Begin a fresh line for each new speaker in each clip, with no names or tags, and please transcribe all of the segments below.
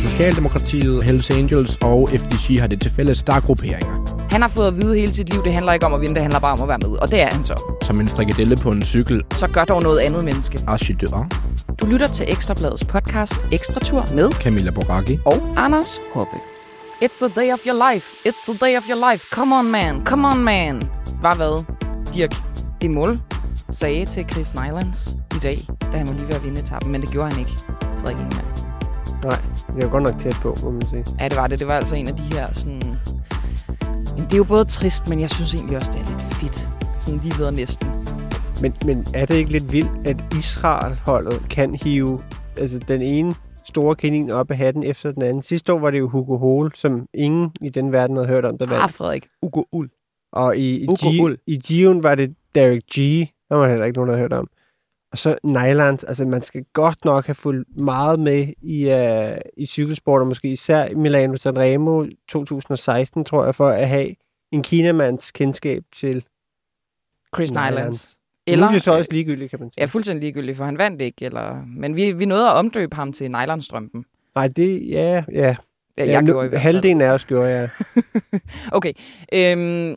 Socialdemokratiet, Hells Angels og FDC har det til fælles, der er grupperinger.
Han har fået at vide hele sit liv, det handler ikke om at vinde, det handler bare om at være med. Og det er han så.
Som en frikadelle på en cykel.
Så gør dog noget andet menneske.
Archidør.
Du lytter til Ekstrabladets podcast Ekstra Tur med
Camilla Boracchi.
og Anders Hoppe. It's the day of your life. It's the day of your life. Come on, man. Come on, man. Var hvad? Dirk det mål sagde til Chris Nylands i dag, da han var lige ved at vinde etappen, men det gjorde han ikke. Frederik Ingemann.
Nej, det er jo godt nok tæt på, må man sige.
Ja, det var det. Det var altså en af de her sådan... Jamen, det er jo både trist, men jeg synes egentlig også, det er lidt fedt. Sådan lige ved næsten.
Men, men er det ikke lidt vildt, at Israel-holdet kan hive altså, den ene store kanin op af hatten efter den anden? Sidste år var det jo Hugo Hole, som ingen i den verden havde hørt om, der
Ah,
vandt.
Frederik. Ugo Uld.
Og i, i,
Hugo
G, i Gion var det Derek G. Der var heller ikke nogen, der havde hørt om. Og så Nylands, altså man skal godt nok have fulgt meget med i, uh, i cykelsport, og måske især i Milano Sanremo 2016, tror jeg, for at have en kinamands kendskab til
Chris Nylands.
Nylands. Eller, nu er det så
øh,
også ligegyldigt, kan man sige.
Ja, fuldstændig ligegyldigt, for han vandt ikke. Eller... Men vi, vi nåede at omdøbe ham til Nylonstrømpen.
Nej, det, ja, ja.
Ja,
ja
jeg
nu,
gjorde i hvert fald.
Halvdelen af os gjorde, ja.
Okay. Øhm,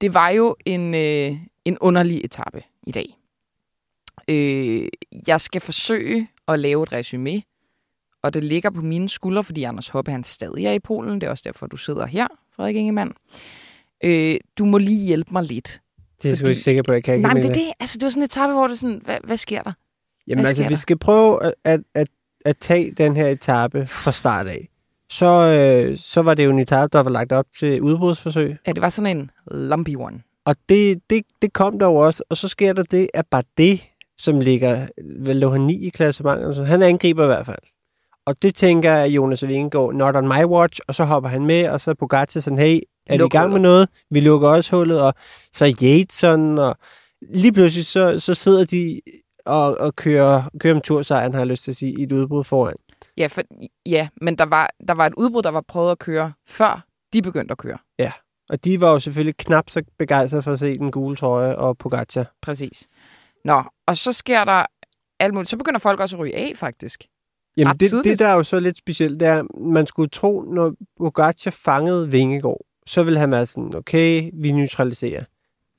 det var jo en, øh, en underlig etape i dag. Øh, jeg skal forsøge at lave et resume, og det ligger på mine skuldre, fordi Anders Hoppe han stadig er i Polen. Det er også derfor, du sidder her, Frederik Ingemann. Øh, du må lige hjælpe mig lidt.
Det er jeg
Fordi-
ikke sikker på, at jeg kan.
Nej, men det, er det, altså, det var sådan en etape, hvor det sådan, hvad, hvad sker der?
Jamen
Hvad
altså, vi
der?
skal prøve at, at, at, at tage den her etape fra start af. Så, øh, så var det jo en etape, der var lagt op til udbrudsforsøg.
Ja, det var sådan en lumpy one.
Og det, det, det kom der jo også. Og så sker der det, at bare det, som ligger, vel lå han 9 i klassementet, han angriber i hvert fald. Og det tænker jeg, Jonas Vingegaard, not on my watch, og så hopper han med, og så Pogacar sådan, hey, er vi i gang med noget? Vi lukker også hullet, og så Yates sådan, og lige pludselig så, så sidder de og, og kører, kører om tursejren, har jeg lyst til at sige, i et udbrud foran.
Ja, for, ja men der var, der var et udbrud, der var prøvet at køre, før de begyndte at køre.
Og de var jo selvfølgelig knap så begejstrede for at se den gule trøje og Pogacar.
Præcis. Nå, og så sker der alt muligt. Så begynder folk også at ryge af, faktisk.
Jamen det,
tidligt.
det, der er jo så lidt specielt, det er, man skulle tro, når Pogacar fangede Vingegaard, så ville han være sådan, okay, vi neutraliserer.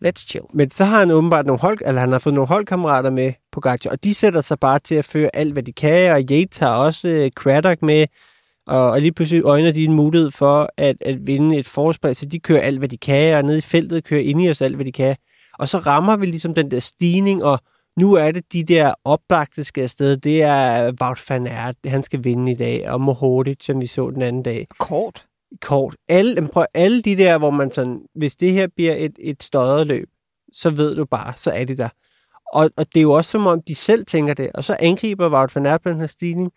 Let's chill.
Men så har han åbenbart nogle hold, eller han har fået nogle holdkammerater med Pogacar, og de sætter sig bare til at føre alt, hvad de kan, og Yates har også uh, Craddock med, og, og lige pludselig øjner de en mulighed for at, at vinde et forspring, så de kører alt, hvad de kan, og nede i feltet kører ind i os alt, hvad de kan. Og så rammer vi ligesom den der stigning, og nu er det de der oplagte skal afsted. Det er Wout van Aert, han skal vinde i dag, og Mohoric, som vi så den anden dag
Kort.
kort. Alle, prøv, alle de der, hvor man sådan, hvis det her bliver et, et støjet løb, så ved du bare, så er de der. Og, og det er jo også som om, de selv tænker det, og så angriber Wout van Aert på den her stigning,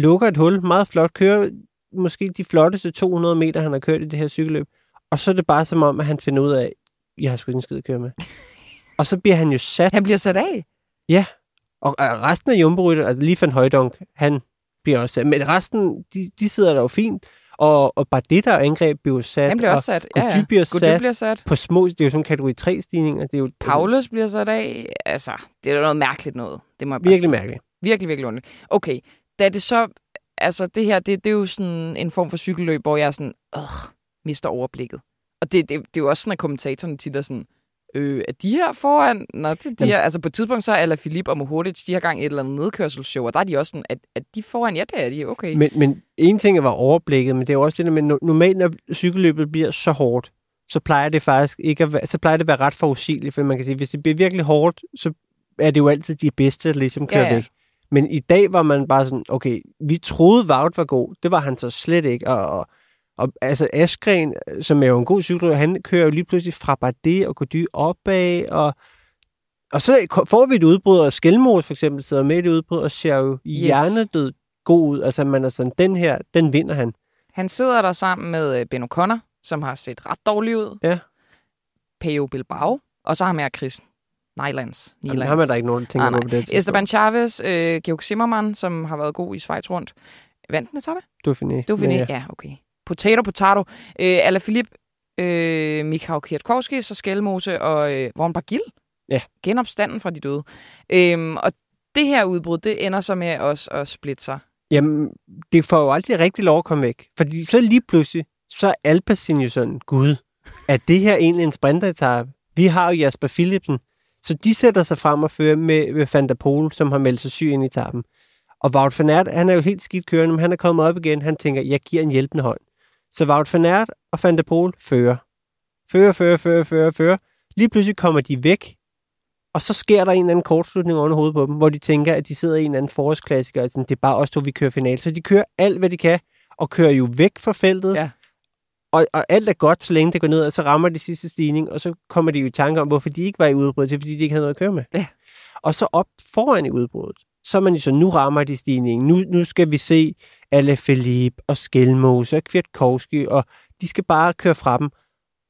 lukker et hul, meget flot, kører måske de flotteste 200 meter, han har kørt i det her cykelløb, og så er det bare som om, at han finder ud af, jeg har sgu ikke en skid at køre med. og så bliver han jo sat,
Han bliver sat af.
og øh, resten af jumbo altså lige Van Højdonk, han bliver også sat, men resten, de, de sidder der jo fint, og, og bare det der angreb bliver sat,
Han bliver
og,
også sat.
Gody
Ja, ja.
bliver
Gody
sat.
bliver sat.
på små, det er jo sådan kategori 3 stigninger. Det er jo
Paulus bliver sat af. Altså, det er jo noget mærkeligt noget. Det må jeg bare
virkelig
sige.
mærkeligt.
Virkelig, virkelig underligt. Okay, da det så... Altså, det her, det, det er jo sådan en form for cykelløb, hvor jeg er sådan, øh, mister overblikket. Og det, det, det er jo også sådan, at kommentatorerne tit er sådan, øh, er de her foran? Nå, det er de
Jamen-
her. Altså, på et tidspunkt så er Philippe og Mohoric, de har gang et eller andet nedkørselsshow, og der er de også sådan, at, at de foran? Ja, det er de, okay.
Men, men en ting var overblikket, men det er jo også det der med, no- normalt når cykelløbet bliver så hårdt, så plejer det faktisk ikke at være, så plejer det at være ret forudsigeligt, for man kan sige, hvis det bliver virkelig hårdt, så er det jo altid de bedste, der ligesom kører
Ja, ja.
væk. Men i dag var man bare sådan, okay, vi troede Wout var god, det var han så slet ikke, og, og, og altså Askren, som er jo en god cykelrytter, han kører jo lige pludselig fra Bardet og Gody opad, og og så får vi et udbrud, og Skelmos for eksempel sidder med i det udbrud, og ser jo
Yes.
hjernedød god ud. Altså man er sådan, den her, den vinder han.
Han sidder der sammen med øh, Ben O'Connor, som har set ret dårlig ud.
Ja.
Peo Bilbao. Og så har med Chris Nylands.
Jamen,
Nylands.
ham er der ikke nogen, tænker
Nej,
på det tidspunkt.
Esteban Chavez, øh, Georg Zimmermann, som har været god i Schweiz rundt. Vandt den etape?
Dauphiné.
Dauphiné, ja. ja, okay. Potato, potato. Øh, Alaphilippe, øh, Mikhail Kwiatkowski, så Skelmose og øh, Vaughn Bagil.
Ja.
Genopstanden fra de døde. Øhm, og det her udbrud, det ender så med også at splitte sig.
Jamen, det får jo aldrig rigtig lov at komme væk. Fordi så lige pludselig, så er Alpecin jo sådan, gud, er det her egentlig en sprinteretappe? Vi har jo Jasper Philipsen, så de sætter sig frem og fører med, med Van der Pol, som har meldt sig syg ind i tappen. Og Wout van Aert, han er jo helt skidt kørende, men han er kommet op igen. Han tænker, jeg giver en hjælpende hånd. Så Wout van Aert og Van der Pol fører. Fører, fører, fører, fører, fører. Lige pludselig kommer de væk, og så sker der en eller anden kortslutning under hovedet på dem, hvor de tænker, at de sidder i en eller anden forårsklassiker, og sådan, det er bare os to, vi kører final. Så de kører alt, hvad de kan, og kører jo væk fra feltet.
Ja.
Og, og alt er godt, så længe det går ned, og så rammer de sidste stigning, og så kommer de jo i tanke om, hvorfor de ikke var i udbruddet. Det er, fordi de ikke havde noget at køre med.
Ja.
Og så op foran i udbruddet, så er man jo så, nu rammer de stigningen. Nu, nu skal vi se alle Philippe og Skelmose og Kwiatkowski, og de skal bare køre fra dem.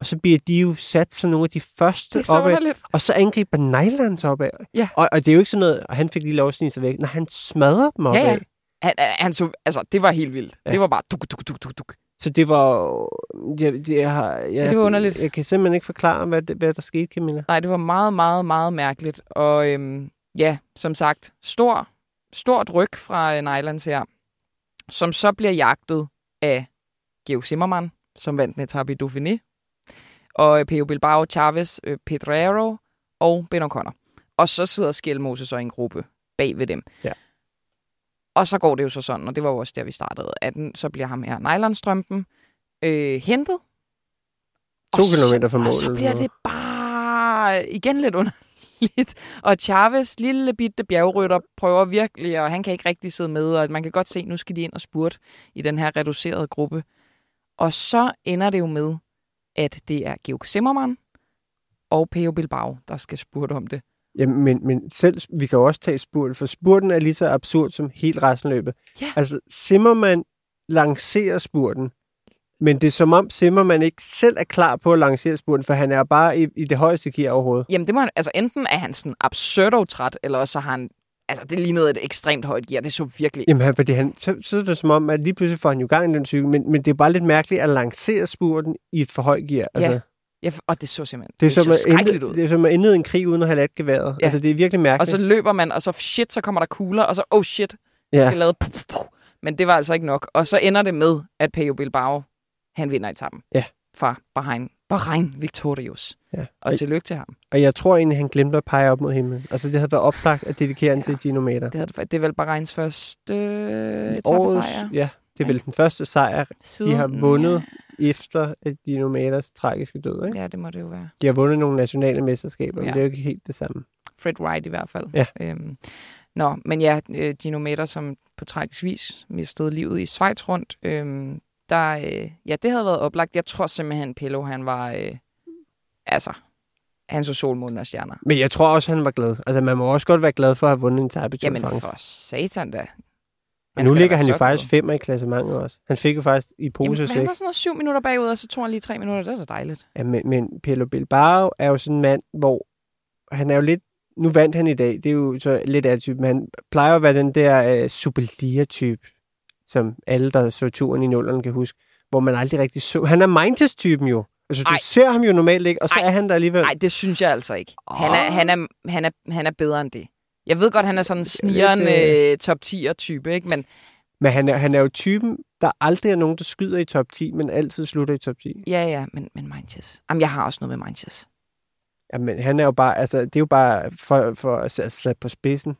Og så bliver de jo sat som nogle af de første
underligt.
og så angriber Nylands opad.
Ja.
Og, og det er jo ikke sådan noget, og han fik lige lov at snige sig væk. Nej, han smadrer dem opad.
Ja, ja. Han, han så, altså, det var helt vildt.
Ja.
Det var bare duk, duk, duk, duk, duk.
Så det var... Jeg, det, jeg, har, jeg,
det var underligt.
Jeg kan simpelthen ikke forklare, hvad, det, hvad der skete, Camilla.
Nej, det var meget, meget, meget mærkeligt. Og øhm, ja, som sagt, stor, stort ryg fra øh, Nylands her, som så bliver jagtet af Geo Zimmermann, som vandt en etape i Dauphiné, og øh, Peo Bilbao, Chavez, øh, Pedrero og Ben O'Connor. Og så sidder Skelmose så i en gruppe bag ved dem.
Ja.
Og så går det jo så sådan, og det var jo også der, vi startede, at den, så bliver ham her Nylandstrømpen øh, hentet.
To
Og så-
kilometer fra
Og
målet.
så
eller
bliver det bare igen lidt underligt. Og Chavez, lille bitte bjergrytter, prøver virkelig, og han kan ikke rigtig sidde med, og man kan godt se, nu skal de ind og spurte i den her reducerede gruppe. Og så ender det jo med, at det er Georg Zimmermann og Peo Bilbao, der skal spurte om det.
Jamen, men, men selv, vi kan jo også tage spurten, for spurten er lige så absurd som helt resten af løbet.
Ja.
Altså, Zimmermann lancerer spurten, men det er som om Zimmermann ikke selv er klar på at lancere spurten, for han er bare i, i det højeste gear overhovedet.
Jamen, det må han, altså enten er han sådan absurdo-træt, eller også så har han, altså det lignede et ekstremt højt gear. Det så virkelig
Jamen, fordi han, så, så er det som om, at lige pludselig får han jo gang i den cykel, men, men det er bare lidt mærkeligt at lancere spurten i et for højt gear. Altså,
Ja, Ja, og det så simpelthen
det, er
det så skrækkeligt ud.
det er som at indlede en krig uden at have ladt geværet.
Ja.
Altså, det er virkelig mærkeligt.
Og så løber man, og så shit, så kommer der kugler, og så oh shit,
ja.
skal lade puh, puh, puh. Men det var altså ikke nok. Og så ender det med, at Peo Bilbao, han vinder etappen.
Ja.
Fra Bahrain. Bahrain Victorious.
Ja.
Og tillykke til ham.
Og jeg tror egentlig, han glemte at pege op mod himlen. Altså, det havde været oplagt at dedikere
Ja.
til Gino Meter.
Det, havde, det er vel Bahrains første etappesejr.
ja, det er vel den første sejr, de har
Siden-
vundet efter at Dino Meters tragiske død. Ikke?
Ja, det må det jo være.
De har vundet nogle nationale mesterskaber, men
Ja.
det er jo ikke helt det samme.
Fred Wright i hvert fald.
Ja.
Øhm, nå, men ja, øh, Gino Meter, som på tragisk vis mistede livet i Schweiz rundt, øhm, der, øh, ja, det havde været oplagt. Jeg tror simpelthen, Pello, han var, øh, altså, han så solmånen og stjerner.
Men jeg tror også, han var glad. Altså, man må også godt være glad for at have vundet en Tour
Jamen
de
for satan da.
Men nu ligger han jo faktisk femmer i klassementet også. Han fik jo faktisk i pose
Jamen, han var sådan noget syv minutter bagud, og så tog han lige tre minutter. Det er da dejligt.
Ja, men, men Pello Bilbao er jo sådan en mand, hvor han er jo lidt... Nu vandt han i dag, det er jo så lidt af typen. Han plejer at være den der uh, Superlia-type, som alle, der så turen i nullerne, kan huske. Hvor man aldrig rigtig så... Han er Mindtest-typen jo. Altså, du
Ej.
ser ham jo normalt ikke, og så
Ej.
er han der alligevel.
Nej, det synes jeg altså ikke. Han er, han er, han er, han er bedre end det. Jeg ved godt, han er sådan en snigeren
lidt,
øh, top 10'er type, ikke? Men
Men han er, han er jo typen, der aldrig er nogen, der skyder i top 10, men altid slutter i top 10.
ja, ja, men, men Manches. Jamen, jeg har også noget med Manches.
Jamen, han er jo bare, altså, det er jo bare for, for at sætte på spidsen.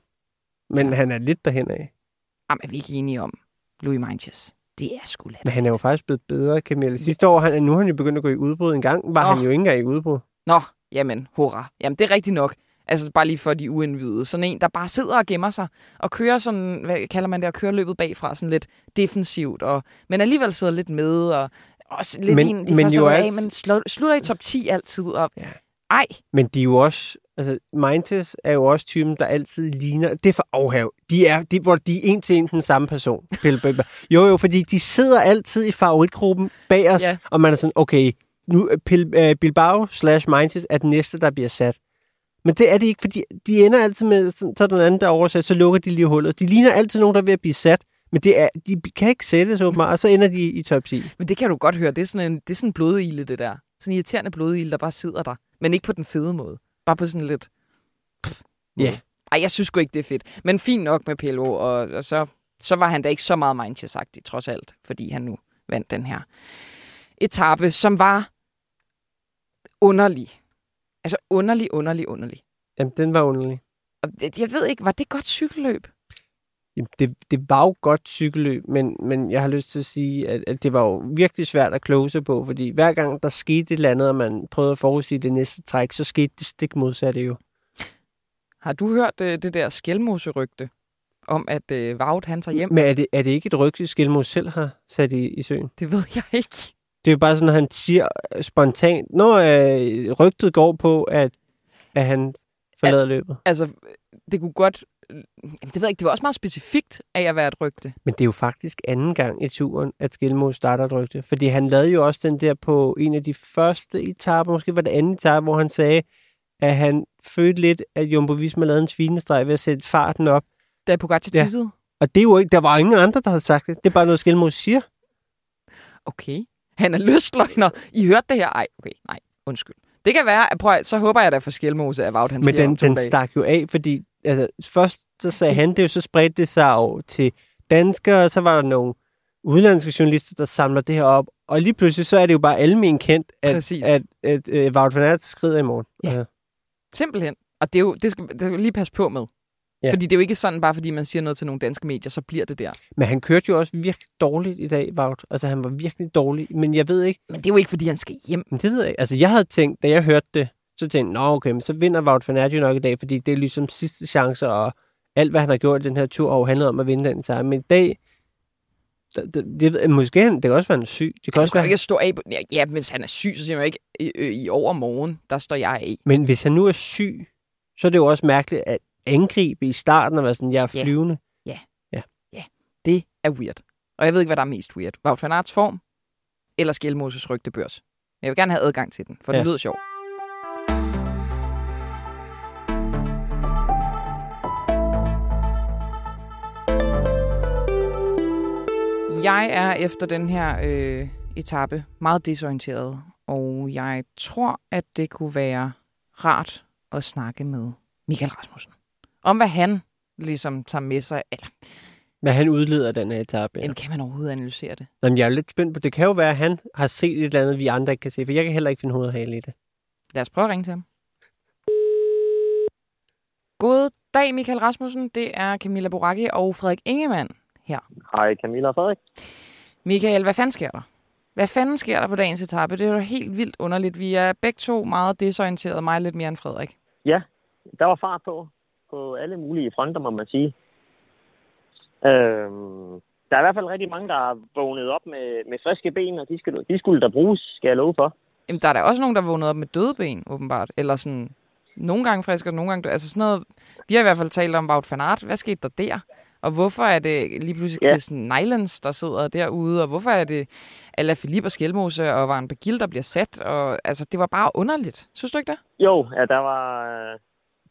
Men
Ja.
han er lidt derhen af.
Jamen, er vi ikke enige om Louis Manches? Det er sgu let.
Men han er jo faktisk blevet bedre, Camille. Sidste år, han, nu er han jo begyndt at gå i udbrud. En gang var
Åh.
han jo ikke engang i udbrud.
Nå, jamen, hurra. Jamen, det er rigtigt nok. Altså, bare lige for de uindvidede. Sådan en, der bare sidder og gemmer sig og kører sådan, hvad kalder man det, at køre løbet bagfra, sådan lidt defensivt, og, men alligevel sidder lidt med, og også lidt
Men-
en, de
men
første
jo
af,
altså-
men slutter i top 10 altid, og
Ja.
ej,
Men de er jo også... Altså, Mindtest er jo også typen, der altid ligner... Det er for afhav. De er, de, hvor de er en til en den samme person. Jo, jo, fordi de sidder altid i favoritgruppen bag os,
Ja.
og man er sådan, okay, nu øh, Bilbao slash Mindtest er den næste, der bliver sat. Men det er det ikke, fordi de ender altid med, sådan- så er den anden, der oversat, så lukker de lige hullet. De ligner altid nogen, der er ved at blive sat, men det er, de kan ikke sættes åbenbart, og så ender de i top 10.
Men det kan du godt høre. Det er sådan en, det er sådan en blodile, det der. Sådan en irriterende blodile, der bare sidder der. Men ikke på den fede måde. Bare på sådan lidt...
Ja.
måde. Ej, jeg synes sgu ikke, det er fedt. Men fint nok med PLO, og, og så, så var han da ikke så meget mindchess trods alt, fordi han nu vandt den her etape, som var underlig. Altså underlig, underlig, underlig.
Jamen, den var underlig.
Og det- jeg ved ikke, var det godt cykelløb?
Jamen, det, det var jo godt cykelløb, men, men jeg har lyst til at sige, at, at det var jo virkelig svært at close på, fordi hver gang der skete et eller andet, og man prøvede at forudsige det næste træk, så skete det stik modsatte jo.
Har du hørt øh, det der skælmose-rygte om, at øh, Wout han tager hjem?
Men er det, er det ikke et rygte, Skelmo selv har sat i, i søen?
Det ved jeg ikke.
Det er jo bare sådan, at han siger øh, spontant, når øh, rygtet går på, at, at han forlader løbet.
Altså, det kunne godt... Jamen, det ved jeg ikke. Det var også meget specifikt af at være et rygte.
Men det er jo faktisk anden gang i turen, at Skelmo starter et rygte. Fordi han lavede jo også den der på en af de første etaper, måske var det anden etape, hvor han sagde, at han følte lidt, at Jumbo Visma lavede en svinestreg ved at sætte farten op.
Da Pogacar
Ja.
tissede.
Og det er jo ikke, der var ingen andre, der havde sagt det. Det er bare noget, Skelmo siger.
Okay. Han er lystløgner. I hørte det her? Ej, okay. Nej, undskyld. Det kan være, at prøv, så håber jeg da for Skjelmose, at Wout han
Men den, den
dage.
stak jo af, fordi altså, først så sagde han det jo, så spredte det sig over til danskere, og så var der nogle udenlandske journalister, der samler det her op. Og lige pludselig så er det jo bare almen kendt, at,
Præcis.
at, at, at uh, Wout van Aert skrider i morgen.
Ja.
Altså,
Simpelthen. Og det, er jo, det, skal, det skal vi lige passe på med.
Ja.
Fordi det er jo ikke sådan, bare fordi man siger noget til nogle danske medier, så bliver det der.
Men han kørte jo også virkelig dårligt i dag, Wout. Altså han var virkelig dårlig, men jeg ved ikke,
Men det er jo ikke, fordi han skal hjem.
men det ved jeg ikke. Altså jeg havde tænkt, da jeg hørte det, så tænkte jeg, nå okay, men så vinder Wout van Aert jo nok i dag, fordi det er ligesom sidste chance, og alt hvad han har gjort i den her tur, har jo handlet om at vinde den etape. Men i dag, det, det, det, måske han, det kan også være, er syg. Det kan
Han
også
kan
være,
ikke stå af. På, ja, ja, hvis han er syg, så siger man ikke, i, øh, i overmorgen, der står jeg af.
Men hvis han nu er syg, så er det jo også mærkeligt at angribe i starten og være sådan, jeg er
Ja.
flyvende.
Det er weird. Og jeg ved ikke, hvad der er mest weird. Wout van Aerts form, eller Skjelmoses rygtebørs. Men jeg vil gerne have adgang til den, for ja.
Ja.
det lyder sjovt. Jeg er efter den her øh, etape meget desorienteret, og jeg tror, at det kunne være rart at snakke med Michael Rasmussen. Om hvad han ligesom tager med sig, eller
Men han udleder den her etape. Ja.
Jamen, kan man overhovedet analysere det?
Jamen, jeg er lidt spændt på, det kan jo være, at han har set et eller andet, vi andre ikke kan se, for jeg kan heller ikke finde hoved og hale i det.
Lad os prøve at ringe til ham. God dag, Michael Rasmussen. Det er Camilla Boracchi og Frederik Ingemann her.
Hej Camilla og Frederik.
Michael, hvad fanden sker der? Hvad fanden sker der på dagens etape? Det er jo helt vildt underligt. Vi er begge to meget desorienterede, mig lidt mere end Frederik.
Ja, der var fart på, på alle mulige fronter, må man sige. Øhm, der er i hvert fald rigtig mange, der har vågnet op med, med friske ben, og de, skal, de skulle der bruges, skal jeg love for.
Jamen, der er da også nogen, der vågnede op med døde ben, åbenbart. Eller sådan, nogle gange friske, og nogle gange døde. Altså sådan noget, vi har i hvert fald talt om Wout van Aert. Hvad skete der der? Og hvorfor er det lige pludselig
Ja.
Kirsten Nylands, der sidder derude? Og hvorfor er det Ala Philippe og Skelmose og Varen Bagil, der bliver sat? Og, altså, det var bare underligt. Synes du ikke det?
Jo, ja, der var,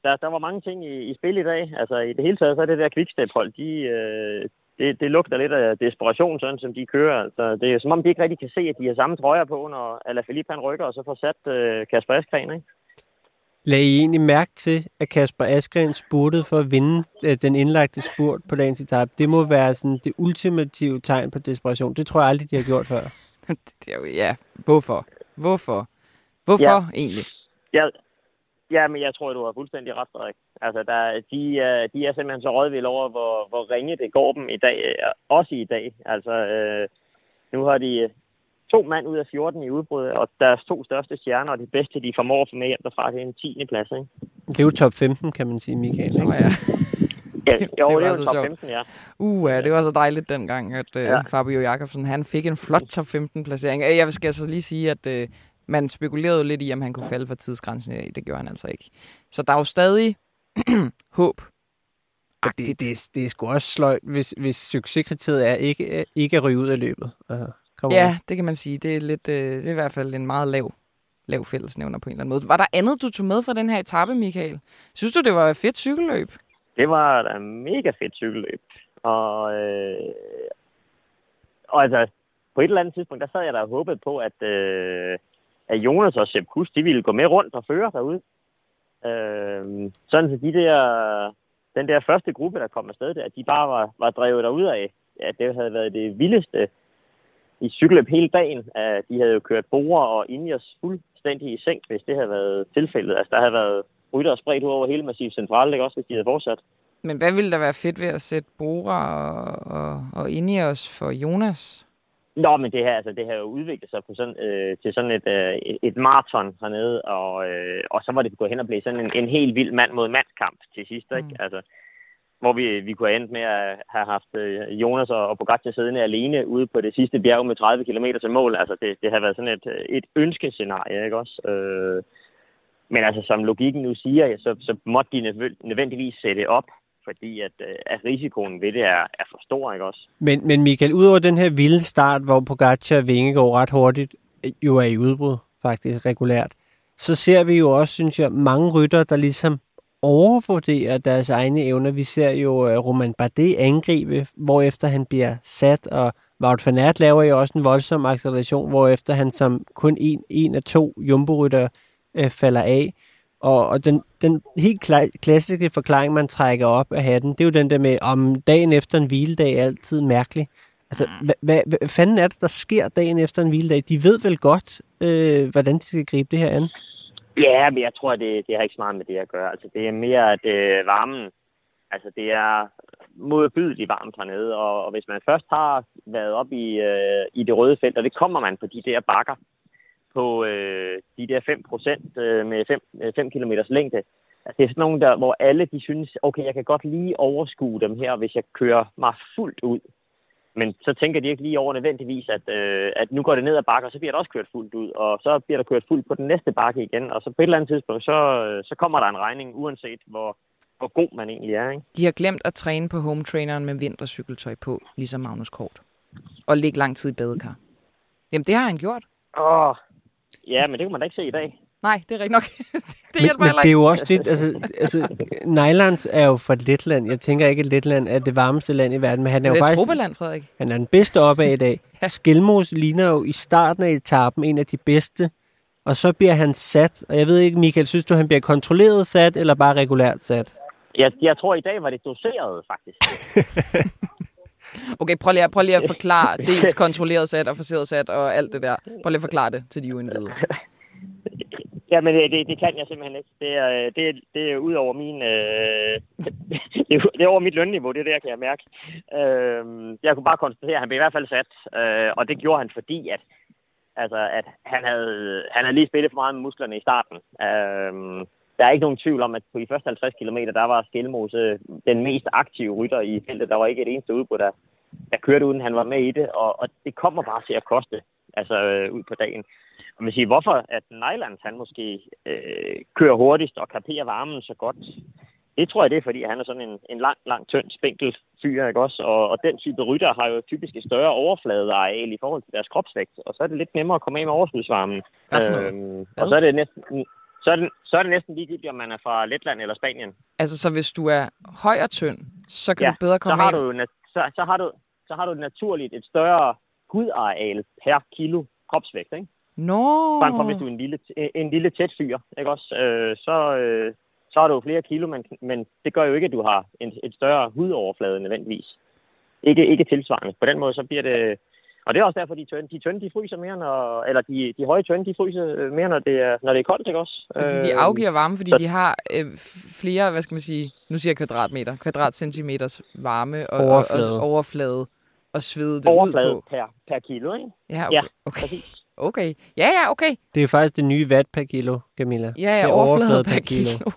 der, der var mange ting i, i spil i dag. Altså i det hele taget, så er det der quickstep-hold, de, øh, det, det lugter lidt af desperation, sådan som de kører. Altså, det er som om, de ikke rigtig kan se, at de har samme trøjer på, når Alaphilippe han rykker, og så får sat øh, Kasper Askren, ikke?
Lad I egentlig mærke til, at Kasper Askren spurtede for at vinde øh, den indlagte spurt på dagens etape? Det må være sådan det ultimative tegn på desperation. Det tror jeg aldrig, de har gjort før.
det er jo, ja, hvorfor? Hvorfor? Hvorfor
Ja.
ja. egentlig?
Ja, ja, men jeg tror, du har fuldstændig ret, Frederik. Altså, der, de, er, de er simpelthen så rådvilde over, hvor, hvor ringe det går dem i dag, øh, også i dag. Altså, øh, nu har de øh, to mand ud af 14 i udbrud, og deres to største stjerner, og det bedste, de formår at få med hjem derfra, det er en 10. plads, ikke?
Det er jo top 15, kan man sige, Michael. Ikke?
ja.
Ja,
Det-
jo,
det
det,
var
er top
sjovt.
15, ja.
Uh, ja, det var så dejligt dengang, at øh,
Ja.
Fabio Jakobsen han fik en flot top 15 placering. Øh, Jeg skal altså lige sige, at øh, man spekulerede jo lidt i, om han kunne falde for tidsgrænsen i dag. Det gjorde han altså ikke. Så der er jo stadig håb.
Og det, det, det er sgu også sløjt, hvis, hvis succeskriteriet er ikke, ikke at ryge ud af løbet. On.
Ja, det kan man sige. Det er, lidt, øh, det er i hvert fald en meget lav, lav fællesnævner på en eller anden måde. Var der andet, du tog med fra den her etape, Michael? Synes du, det var et fedt cykelløb?
Det var da mega fedt cykelløb. Og, øh, og altså, på et eller andet tidspunkt, der sad jeg der og håbede på, at, øh, at Jonas og Sepp Kuss, de ville gå med rundt og føre derude. Øh, sådan så de der den der første gruppe, der kom afsted at de bare var, var drevet derud af, at det havde været det vildeste i cykeløb hele dagen. At de havde jo kørt borer og Ingers fuldstændig i seng, hvis det havde været tilfældet. Altså, der havde været rytter spredt ud over hele Massiv Central, ikke også, hvis de havde fortsat.
Men hvad ville der være fedt ved at sætte Bora og, og, og Ineos for Jonas?
Nå, men det her, altså, det her jo udviklet sig på sådan, øh, til sådan et, øh, et maraton hernede, og, øh, og så var det gået hen og blive sådan en, en helt vild mand mod mandskamp til sidst, ikke? Mm. Altså, hvor vi, vi kunne have endt med at have haft øh, Jonas og, og Pogacar siddende alene ude på det sidste bjerg med 30 km til mål. Altså, det, det har været sådan et, et ønskescenarie, ikke også? Øh, men altså, som logikken nu siger, så, så måtte de nødvendigvis sætte op fordi at, øh, at risikoen ved det er, er for stor, ikke også?
Men, men Michael, udover den her vilde start, hvor Pogacar og Vinge går ret hurtigt, øh, jo er i udbrud faktisk regulært, så ser vi jo også, synes jeg, mange rytter, der ligesom overvurderer deres egne evner. Vi ser jo øh, Roman Bardet angribe, efter han bliver sat, og Wout van Aert laver jo også en voldsom acceleration, efter han som kun en, en af to jumbo øh, falder af. Og, og den, den helt kla- klassiske forklaring, man trækker op af hatten, det er jo den der med, om dagen efter en hviledag er altid mærkelig. Altså, mm. hvad, hvad, hvad fanden er det, der sker dagen efter en hviledag? De ved vel godt, øh, hvordan de skal gribe det her an?
Ja, men jeg tror, det, det har ikke så meget med det at gøre. Altså, det er mere, at øh, varmen, altså det er modbydeligt varmt hernede, og, og hvis man først har været op i, øh, i det røde felt, og det kommer man på de der bakker, på øh, de der 5 procent øh, med 5, 5 km længde. Altså, det er sådan nogle, der, hvor alle de synes, okay, jeg kan godt lige overskue dem her, hvis jeg kører mig fuldt ud. Men så tænker de ikke lige over nødvendigvis, at, øh, at nu går det ned ad bakke, og så bliver der også kørt fuldt ud, og så bliver der kørt fuldt på den næste bakke igen, og så på et eller andet tidspunkt, så, så kommer der en regning, uanset hvor, hvor god man egentlig er. Ikke?
De har glemt at træne på home traineren med vintercykeltøj på, ligesom Magnus Kort, og ligge lang tid i badekar. Jamen, det har han gjort.
Åh, Ja, men det kan man da ikke se i dag.
Nej, det er rigtigt nok.
det hjælper men, men det er jo også det, altså, altså Nylands er jo fra Letland. Jeg tænker ikke, at Letland er det varmeste land i verden, men han er,
det
er jo faktisk...
Tropeland, Frederik.
Han er den bedste oppe af i dag. ja. Skelmos ligner jo i starten af etappen en af de bedste, og så bliver han sat, og jeg ved ikke, Michael, synes du, han bliver kontrolleret sat, eller bare regulært sat?
Jeg, jeg tror, i dag var det doseret, faktisk.
Okay, prøv lige, prøv lige at forklare dels kontrolleret sat og forseret sat og alt det der. Prøv lige at forklare det til de uindvidede.
Ja, men det, det, det kan jeg simpelthen ikke. Det er, det, det er ud over min... Øh, det, er, det er over mit lønniveau, det er der, kan jeg mærke. Øh, jeg kunne bare konstatere, at han blev i hvert fald sat, øh, og det gjorde han, fordi at, altså, at han, havde, han havde lige spillet for meget med musklerne i starten. Øh, der er ikke nogen tvivl om, at på de første 50 km, der var Skelmose den mest aktive rytter i feltet. Der var ikke et eneste udbrud, der, der kørte uden han var med i det, og, og det kommer bare til at koste altså øh, ud på dagen. Og man siger, hvorfor at Nylands han måske øh, kører hurtigst og kaperer varmen så godt, det tror jeg, det er, fordi han er sådan en, en lang, lang, tynd, spinkel fyr, ikke også? Og, og den type rytter har jo typisk et større overfladeareal i forhold til deres kropsvægt, og så er det lidt nemmere at komme af med overskudsvarmen. Øhm, og så er det næsten, så er, det, så er det næsten ligegyldigt, om man er fra Letland eller Spanien.
Altså, så hvis du er høj og tynd, så kan
ja,
du bedre komme
så har
af?
Du, så, så, har du, så har du naturligt et større hudareal per kilo kropsvægt, ikke?
Nå!
Frem for hvis du er en lille, en lille tæt fyr, ikke også? Øh, så, øh, så har du flere kilo, men, men det gør jo ikke, at du har en, et større hudoverflade nødvendigvis. Ikke, ikke tilsvarende. På den måde, så bliver det og det er også derfor, de tynde, de tynde de fryser mere, når, eller de, de høje tynde, de fryser øh, mere, når det er, når det er koldt, ikke også?
Fordi de øh, afgiver varme, fordi så... de har øh, flere, hvad skal man sige, nu siger jeg kvadratmeter, kvadratcentimeters varme og overflade og, og, overflade og svede det
overflade
ud på.
per, per kilo, ikke?
Ja, okay. Ja, okay. Okay. Ja, ja, okay.
Det er jo faktisk det nye watt per kilo, Camilla.
Ja, ja,
er
overflade, overflade per, per kilo. kilo.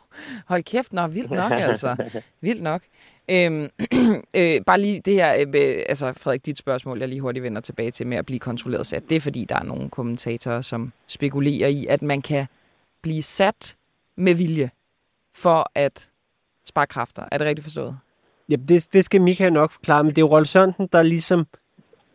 Hold kæft, nå, vildt nok altså. vildt nok. Øhm, øh, bare lige det her, øh, altså Frederik, dit spørgsmål, jeg lige hurtigt vender tilbage til med at blive kontrolleret sat. Det er fordi, der er nogle kommentatorer, som spekulerer i, at man kan blive sat med vilje for at spare kræfter. Er det rigtigt forstået?
Ja, det, det skal Mika nok forklare, men det er jo Rolf Sørensen, der ligesom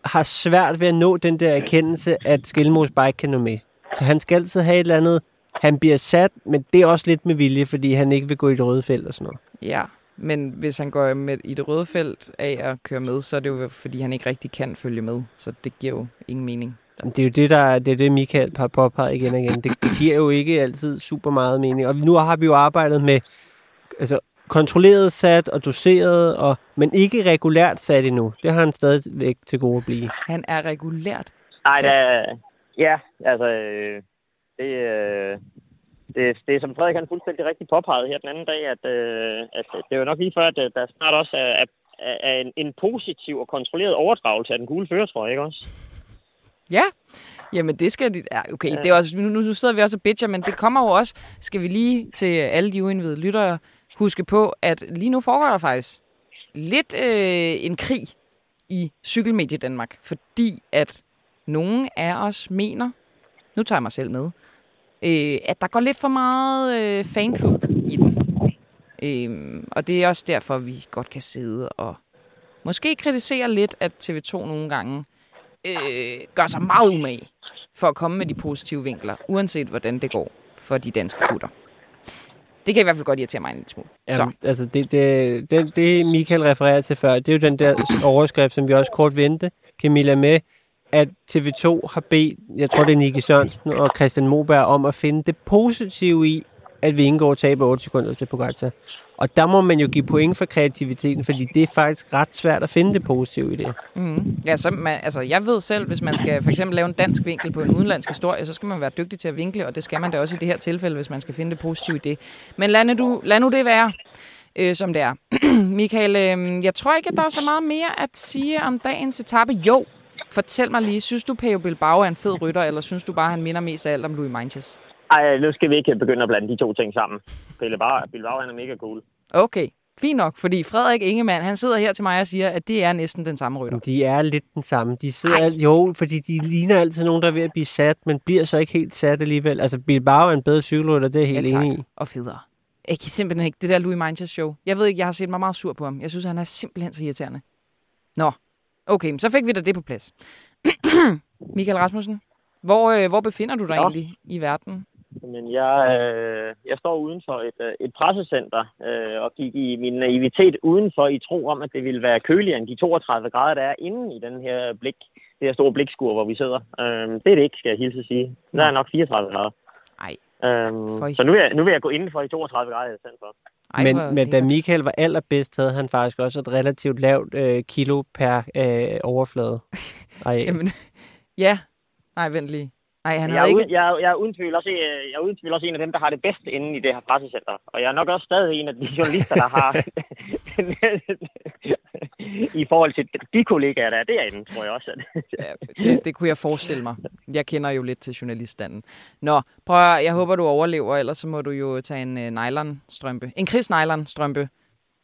har svært ved at nå den der erkendelse, at Skelmos bare ikke kan nå med. Så han skal altid have et eller andet, han bliver sat, men det er også lidt med vilje, fordi han ikke vil gå i det røde felt og sådan noget.
Ja, men hvis han går med i det røde felt af at køre med, så er det jo fordi, han ikke rigtig kan følge med. Så det giver jo ingen mening.
Det er jo det, der, det, er det Michael har påpeget igen og igen. Det, det giver jo ikke altid super meget mening. Og nu har vi jo arbejdet med altså, kontrolleret sat og doseret, og, men ikke regulært sat endnu. Det har han stadigvæk til gode at blive.
Han er regulært.
Nej,
Sæt.
da, ja, altså, øh, det, øh, det, det er som Frederik han fuldstændig rigtig påpeget her den anden dag, at, øh, at det er jo nok lige før, at øh, der snart også er, er, er en, en positiv og kontrolleret overdragelse af den gule førertrøje, ikke også?
Ja, jamen det skal de... Ja, okay, det er også, nu, nu sidder vi også og bitcher, men det kommer jo også, skal vi lige til alle de uindvidede lyttere, huske på, at lige nu foregår der faktisk lidt øh, en krig i cykelmedie Danmark, fordi at nogen af os mener, nu tager jeg mig selv med, øh, at der går lidt for meget øh, fanklub i den. Øh, og det er også derfor, vi godt kan sidde og måske kritisere lidt, at TV2 nogle gange øh, gør sig meget umage for at komme med de positive vinkler, uanset hvordan det går for de danske gutter. Det kan i hvert fald godt irritere mig en lille smule. Så.
Jamen, altså det, det, det, det, Michael refererer til før, det er jo den der overskrift, som vi også kort vendte, Camilla, med, at TV2 har bedt, jeg tror det er Nicky Sørensen og Christian Moberg, om at finde det positive i, at vi indgår og taber 8 sekunder til Pogacar. Og der må man jo give point for kreativiteten, fordi det er faktisk ret svært at finde det positive i det.
Mm. Ja, så man, altså, jeg ved selv, hvis man skal for eksempel lave en dansk vinkel på en udenlandsk historie, så skal man være dygtig til at vinkle, og det skal man da også i det her tilfælde, hvis man skal finde det positive i det. Men lad nu, lad nu det være, øh, som det er. Michael, øh, jeg tror ikke, at der er så meget mere at sige om dagens etape. Jo, fortæl mig lige, synes du, Peo Bilbao er en fed rytter, eller synes du bare, han minder mest af alt om Louis Meintjes?
Ej, nu skal vi ikke begynde at blande de to ting sammen. Bilbao, Bilbao han er mega cool.
Okay, fint nok, fordi Frederik Ingemann, han sidder her til mig og siger, at det er næsten den samme rytter.
De er lidt den samme. De sidder
Ej.
alt, jo, fordi de ligner altid nogen, der er ved at blive sat, men bliver så ikke helt sat alligevel. Altså, Bilbao er en bedre cykelrytter, det er helt
ja,
enig i.
Og federe. Jeg kan simpelthen ikke, det der Louis Meintjes show. Jeg ved ikke, jeg har set mig meget sur på ham. Jeg synes, han er simpelthen så irriterende. Nå, okay, så fik vi da det på plads. Michael Rasmussen, hvor, øh, hvor befinder du dig
Ja.
egentlig i verden?
Men jeg, øh, jeg står uden for et, øh, et pressecenter øh, og gik i min naivitet udenfor i tro om, at det ville være køligere end de 32 grader, der er inde i den her blik, det her store blikskur, hvor vi sidder. Øh, det er det ikke, skal jeg hilse at sige. Der er nok 34 grader.
Ej,
Øhm, så nu vil, jeg, nu vil jeg gå indenfor i 32 grader i stedet for.
Ej
Men, men da
lækkert.
Michael var allerbedst, havde han faktisk også et relativt lavt øh, kilo per øh, overflade. Ej,
Jamen, ja. Nej, vent lige. Nej, han
jeg, er
ikke...
uden, jeg, er- jeg, er uden tvivl også, øh, jeg er uden tvivl også en af dem, der har det bedste inde i det her pressecenter. Og jeg er nok også stadig en af de journalister, der har i forhold til de kollegaer, der er derinde, tror jeg også. At,
Ja, det, det kunne jeg forestille mig. Jeg kender jo lidt til journaliststanden. Nå, prøv at, jeg håber, du overlever, ellers så må du jo tage en uh, nylonstrømpe. En Chris nylonstrømpe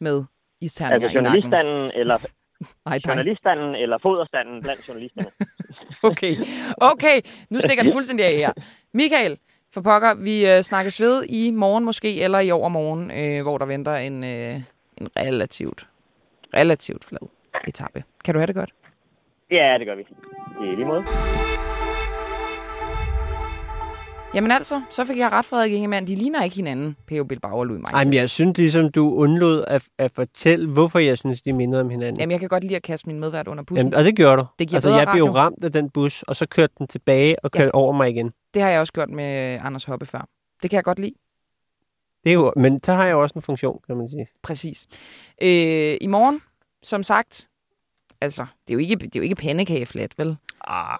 med isterninger
altså
i
journaliststanden, eller,
Nej,
journaliststanden, eller foderstanden blandt journalisterne.
Okay, okay. Nu stikker det fuldstændig af her. Michael, for pokker, vi uh, snakkes ved i morgen måske, eller i overmorgen, uh, hvor der venter en, uh, en relativt, relativt flad etape. Kan du have det godt?
Ja, det gør vi. I lige måde.
Jamen altså, så fik jeg ret, Frederik Ingemann. De ligner ikke hinanden, P.O. Bilbao og Louis Meintjes.
Ej, men jeg synes ligesom, du undlod at, at fortælle, hvorfor jeg synes, de minder om hinanden.
Jamen, jeg kan godt lide at kaste min medvært under bussen.
Jamen, og det gjorde du.
Det giver
altså,
bedre
jeg blev
radio.
ramt af den bus, og så kørte den tilbage og kørte ja. over mig igen.
Det har jeg også gjort med Anders Hoppe før. Det kan jeg godt lide.
Det er jo, men så har jeg jo også en funktion, kan man sige.
Præcis. Øh, I morgen, som sagt, altså, det er jo ikke, det er jo ikke pandekageflat, vel?
Ah,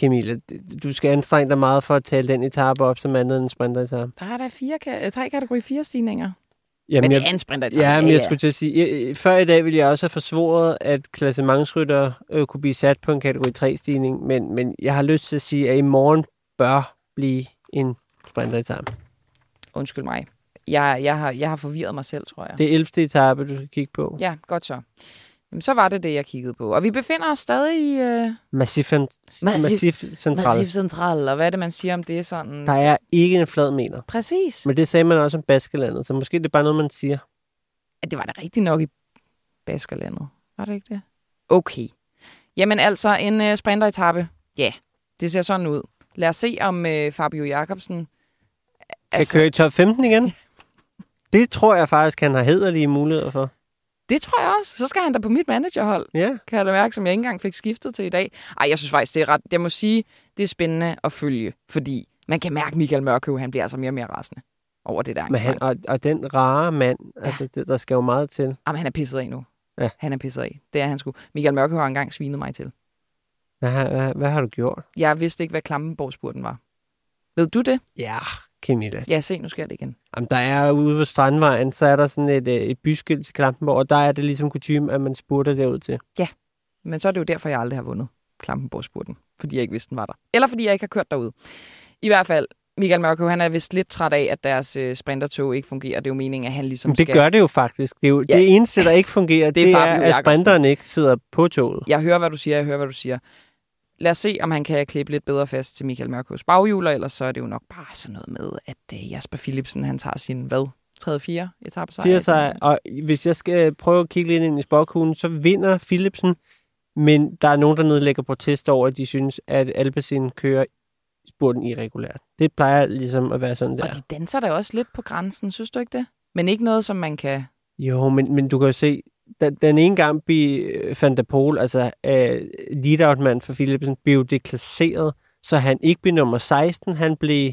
Camilla, du skal anstrenge dig meget for at tale den etape op som andet end en sprinter
Der er der fire, ka- tre kategori fire stigninger.
Jamen,
Men det er en sprinter
ja, men jeg skulle til at sige, jeg, jeg- før i dag ville jeg også have forsvoret, at klassementsrytter øh, kunne blive sat på en kategori 3-stigning, men, men jeg har lyst til at sige, at i morgen bør blive en sprinteretape.
Undskyld mig. Jeg, jeg, har, jeg har forvirret mig selv, tror jeg.
Det er 11. etape, du skal kigge på.
Ja, godt så. Jamen, så var det det, jeg kiggede på. Og vi befinder os stadig i øh,
Massif,
Massif-
massif central.
Massiv Central, og hvad er det, man siger om det sådan?
Der er ikke en flad meter.
Præcis.
Men det sagde man også om Baskelandet, så måske det er bare noget, man siger.
Ja, det var da rigtigt nok i Baskerlandet. Var det ikke det? Okay. Jamen altså, en uh, sprinteretappe. Ja, det ser sådan ud. Lad os se, om uh, Fabio Jacobsen...
Kan køre i top 15 igen? Det tror jeg faktisk, han har hederlige muligheder for.
Det tror jeg også. Så skal han da på mit managerhold,
Ja.
kan jeg da mærke, som jeg ikke engang fik skiftet til i dag. Ej, jeg synes faktisk, det er ret... Jeg må sige, det er spændende at følge, fordi man kan mærke, at Michael Mørkøv, han bliver altså mere og mere rasende. over det der
Men han, og, og den rare mand, altså, det, der skal jo meget til.
Jamen, han er pisset af nu.
Ja.
Han er pisset af. Det er han sgu. Michael Mørke har engang svinet mig til.
Hvad, har- hvad, hvad har du gjort?
Jeg vidste ikke, hvad Klampenborg-spurten var. Ved du det?
Ja, Camilla.
Ja, se, nu sker det igen.
Jamen, der er ude ved Strandvejen, så er der sådan et, øh, et byskilt til Klampenborg, og der er det ligesom kutume, at man spurter derud til.
Men så er det jo derfor, jeg aldrig har vundet Klampenborg-spurten. Fordi jeg ikke vidste, den var der. Eller fordi jeg ikke har kørt derud. I hvert fald, Michael Mørkøv, han er vist lidt træt af, at deres øh, sprintertog ikke fungerer. Det er jo meningen, at han ligesom
Men det
skal...
gør det jo faktisk. Det, er jo,
Ja.
det eneste, der ikke fungerer,
Det er
det, er, at sprinteren ikke sidder på toget.
Jeg hører, hvad du siger, jeg hører, hvad du siger. Lad os se, om han kan klippe lidt bedre fast til Michael Mørkøvs baghjul, og ellers så er det jo nok bare sådan noget med, at øh, Jasper Philipsen, han tager sin, hvad, 3-4 etape sejr?
Fire sig, og hvis jeg skal prøve at kigge lidt ind i sporkuglen, så vinder Philipsen, men der er nogen, der nedlægger protester over, at de synes, at Alpecin kører spurten irregulært. Det plejer ligesom at være sådan der.
Og de danser da også lidt på grænsen, synes du ikke det? Men ikke noget, som man kan...
Jo, men, men du kan jo se, da, den ene gang blev øh, Van der Pol, altså uh, lead-out-mand for Philipsen, blev deklasseret, så han ikke blev nummer 16, han blev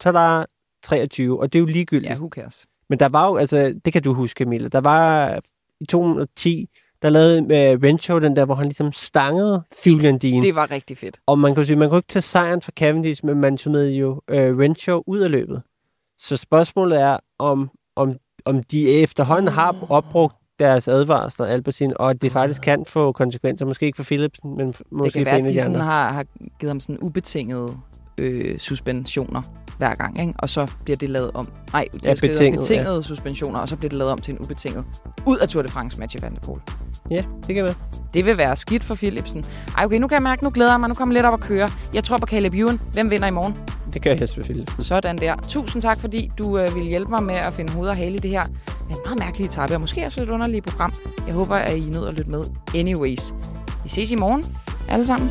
tada, 23, og det er jo ligegyldigt.
Ja, who cares?
Men der var jo, altså, det kan du huske, Camilla, der var i 2010, der lavede uh, Rencho den der, hvor han ligesom stangede Julian Dean.
Det var rigtig fedt.
Og man kan jo sige, man kunne ikke tage sejren fra Cavendish, men man smed jo uh, Rencho ud af løbet. Så spørgsmålet er, om, om, om de efterhånden har opbrugt deres advarsler, Alpecin, og at det faktisk kan få konsekvenser. Måske ikke for Philipsen, men måske
det kan
for
være,
en
at de sådan har, har givet ham sådan ubetingede øh, suspensioner hver gang, ikke? og så bliver det lavet om. Nej, det
Ja,
er
betinget,
betingede ja. suspensioner, og så bliver det lavet om til en ubetinget. Ud af Tour de France match i Van der Poel.
Ja, det kan være.
Det vil være skidt for Philipsen. Ej, okay, nu kan jeg mærke, nu glæder jeg mig. Nu kommer jeg lidt op at køre. Jeg tror på Caleb Ewan. Hvem vinder i morgen?
Det gør jeg selvfølgelig.
Sådan der. Tusind tak, fordi du øh, vil hjælpe mig med at finde hoved og hale i det her en meget mærkelig etape, og måske også et underligt program. Jeg håber, at I nød at lytte med. Anyways, vi ses i morgen, alle sammen.